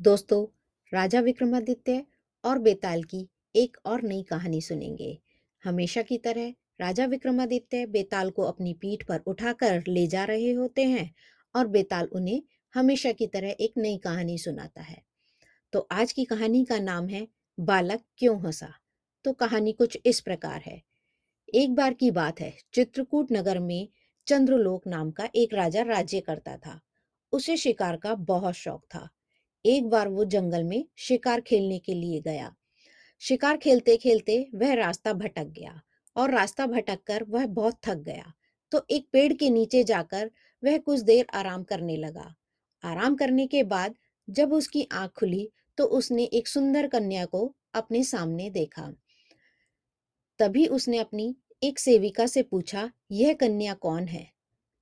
दोस्तों, राजा विक्रमादित्य और बेताल की एक और नई कहानी सुनेंगे। हमेशा की तरह राजा विक्रमादित्य बेताल को अपनी पीठ पर उठाकर ले जा रहे होते हैं और बेताल उन्हें हमेशा की तरह एक नई कहानी सुनाता है। तो आज की कहानी का नाम है बालक क्यों हंसा? तो कहानी कुछ इस प्रकार है। एक बार की बात है, चित्रकूट नगर में चंद्रलोक नाम का एक राजा राज्य करता था। उसे शिकार का बहुत शौक था। एक बार वो जंगल में शिकार खेलने के लिए गया। शिकार खेलते खेलते वह रास्ता भटक गया और रास्ता भटक कर वह बहुत थक गया। तो एक पेड़ के नीचे जाकर वह कुछ देर आराम करने लगा। आराम करने के बाद जब उसकी आँख खुली तो उसने एक सुंदर कन्या को अपने सामने देखा। तभी उसने अपनी एक सेविका से पूछा, यह कन्या कौन है?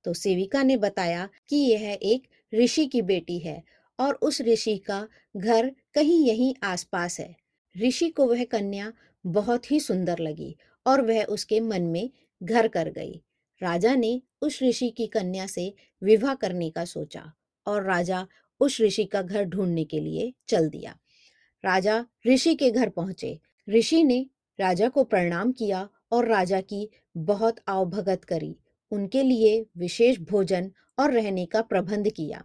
तो सेविका ने बताया कि यह एक ऋषि की बेटी है और उस ऋषि का घर कहीं यहीं आसपास है। ऋषि को वह कन्या बहुत ही सुंदर लगी और वह उसके मन में घर कर गई। राजा ने उस ऋषि की कन्या से विवाह करने का सोचा और राजा उस ऋषि का घर ढूँढने के लिए चल दिया। राजा ऋषि के घर पहुँचे। ऋषि ने राजा को प्रणाम किया और राजा की बहुत आवभगत करी। उनके लिए विशेष भोजन और रहने का प्रबंध किया।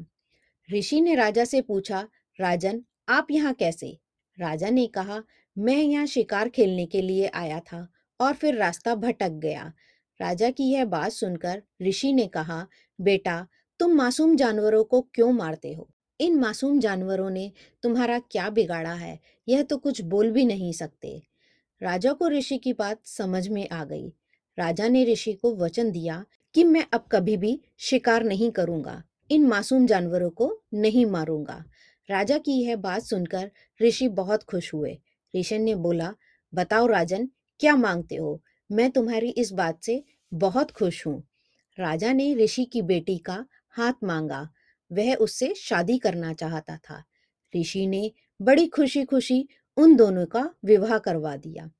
ऋषि ने राजा से पूछा, राजन, आप यहाँ कैसे? राजा ने कहा, मैं यहाँ शिकार खेलने के लिए आया था और फिर रास्ता भटक गया। राजा की यह बात सुनकर ऋषि ने कहा, बेटा, तुम मासूम जानवरों को क्यों मारते हो? इन मासूम जानवरों ने तुम्हारा क्या बिगाड़ा है? यह तो कुछ बोल भी नहीं सकते। राजा को ऋषि की बात समझ में आ गई। राजा ने ऋषि को वचन दिया कि मैं अब कभी भी शिकार नहीं करूँगा। इन मासूम जानवरों को नहीं मारूँगा। राजा की यह बात सुनकर ऋषि बहुत खुश हुए। ऋषि ने बोला, बताओ राजन, क्या मांगते हो? मैं तुम्हारी इस बात से बहुत खुश हूँ। राजा ने ऋषि की बेटी का हाथ मांगा। वह उससे शादी करना चाहता था। ऋषि ने बड़ी खुशी खुशी उन दोनों का विवाह करवा दिया।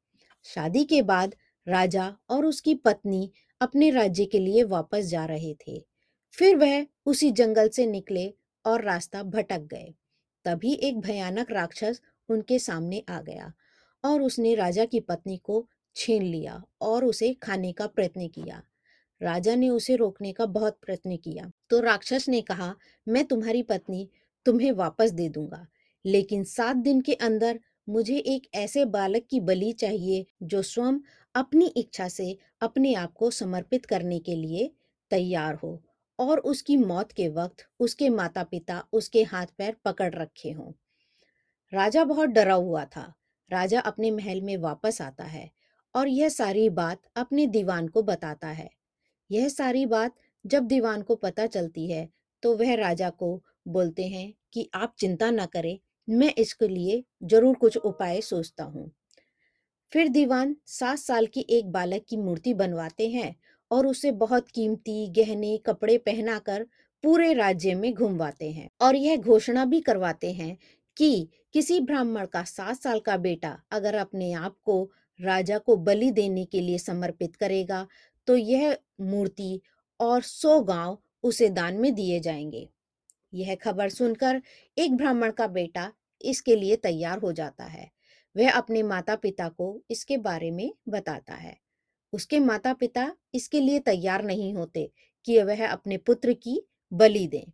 शादी के बाद राजा और उसकी पत्नी अपने राज्य के लिए वापस जा रहे थे। फिर वह उसी जंगल से निकले और रास्ता भटक गए। तभी एक भयानक राक्षस उनके सामने आ गया और उसने राजा की पत्नी को छीन लिया और उसे खाने का प्रयत्न किया। राजा ने उसे रोकने का बहुत प्रयत्न किया। तो राक्षस ने कहा, मैं तुम्हारी पत्नी तुम्हें वापस दे दूँगा, लेकिन सात दिन के अंदर मुझे एक ऐसे बालक की बलि चाहिए जो स्वयं अपनी इच्छा से अपने आप को समर्पित करने के लिए तैयार हो। और उसकी मौत के वक्त उसके माता पिता उसके हाथ पैर पकड़ रखे हों। राजा बहुत डरा हुआ था। राजा अपने महल में वापस आता है और यह सारी बात अपने दीवान को बताता है। यह सारी बात जब दीवान को पता चलती है तो वह राजा को बोलते हैं कि आप चिंता ना करें, मैं इसके लिए ज़रूर कुछ उपाय सोचता हूँ। फिर दीवान सात साल की एक बालक की मूर्ति बनवाते हैं और उसे बहुत कीमती गहने कपड़े पहनाकर पूरे राज्य में घुमवाते हैं और यह घोषणा भी करवाते हैं कि किसी ब्राह्मण का सात साल का बेटा अगर अपने आप को राजा को बलि देने के लिए समर्पित करेगा तो यह मूर्ति और सौ गाँव उसे दान में दिए जाएँगे। यह खबर सुनकर एक ब्राह्मण का बेटा इसके लिए तैयार हो जाता है। वह अपने माता पिता को इसके बारे में बताता है। उसके माता पिता इसके लिए तैयार नहीं होते कि वह अपने पुत्र की बलि दें।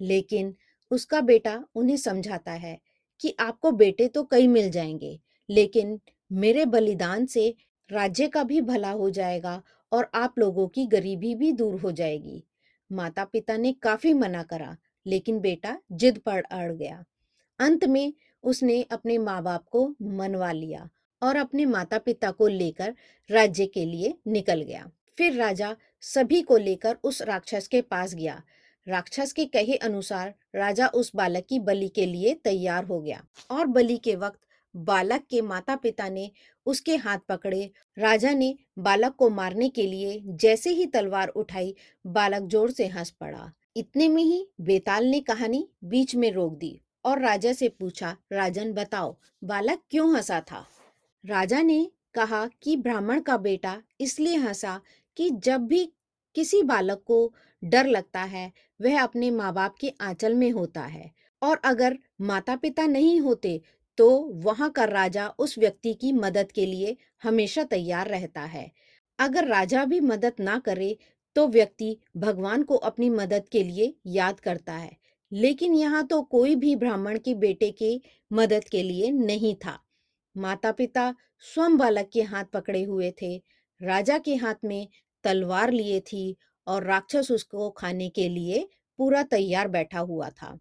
लेकिन उसका बेटा उन्हें समझाता है कि आपको बेटे तो कई मिल जाएँगे, लेकिन मेरे बलिदान से राज्य का भी भला हो जाएगा और आप लोगों की गरीबी भी दूर हो जाएगी। माता पिता ने काफ़ी मना करा, लेकिन बेटा जिद पर अड़ गया। अंत में उसने अपने माँ बाप को मनवा लिया और अपने माता पिता को लेकर राज्य के लिए निकल गया। फिर राजा सभी को लेकर उस राक्षस के पास गया। राक्षस के कहे अनुसार राजा उस बालक की बलि के लिए तैयार हो गया और बलि के वक्त बालक के माता पिता ने उसके हाथ पकड़े। राजा ने बालक को मारने के लिए जैसे ही तलवार उठाई, बालक ज़ोर से हंस पड़ा। इतने में ही बेताल ने कहानी बीच में रोक दी और राजा से पूछा, राजन, बताओ, बालक क्यों हंसा था? राजा ने कहा कि ब्राह्मण का बेटा इसलिए हंसा कि जब भी किसी बालक को डर लगता है वह अपने माँ बाप के आंचल में होता है और अगर माता-पिता नहीं होते, तो वहाँ का राजा उस व्यक्ति की मदद के लिए हमेशा तैयार रहता है। अगर राजा भी मदद ना करे, तो व्यक्ति भगवान को अपनी मदद के लिए याद करता है। लेकिन यहाँ तो कोई भी ब्राह्मण के बेटे की मदद के लिए नहीं था। माता-पिता स्वयं बालक के हाथ पकड़े हुए थे। राजा के हाथ में तलवार लिए थी और राक्षस उसको खाने के लिए पूरा तैयार बैठा हुआ था।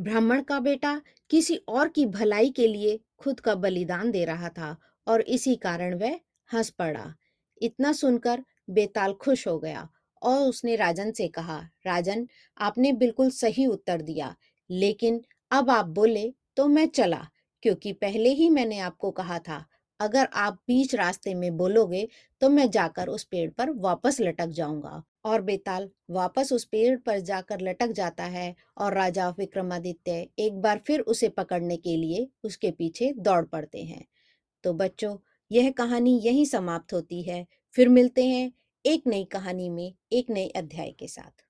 ब्राह्मण का बेटा किसी और की भलाई के लिए खुद का बलिदान दे रहा था और इसी कारण वह हंस पड़ा इतना सुनकर बेताल खुश हो गया और उसने राजन से कहा, राजन, आपने बिल्कुल सही उत्तर दिया, लेकिन अब आप बोले तो मैं चला क्योंकि पहले ही मैंने आपको कहा था, अगर आप बीच रास्ते में बोलोगे तो मैं जाकर उस पेड़ पर वापस लटक जाऊँगा। और बेताल, वापस उस पेड़ पर जाकर लटक जाता है और राजा विक्रमादित्य एक बार फिर उसे पकड़ने के लिए उसके पीछे दौड़ पड़ते हैं। तो बच्चों, यह कहानी यहीं समाप्त होती है। फिर मिलते हैं एक नई कहानी में, एक नए अध्याय के साथ।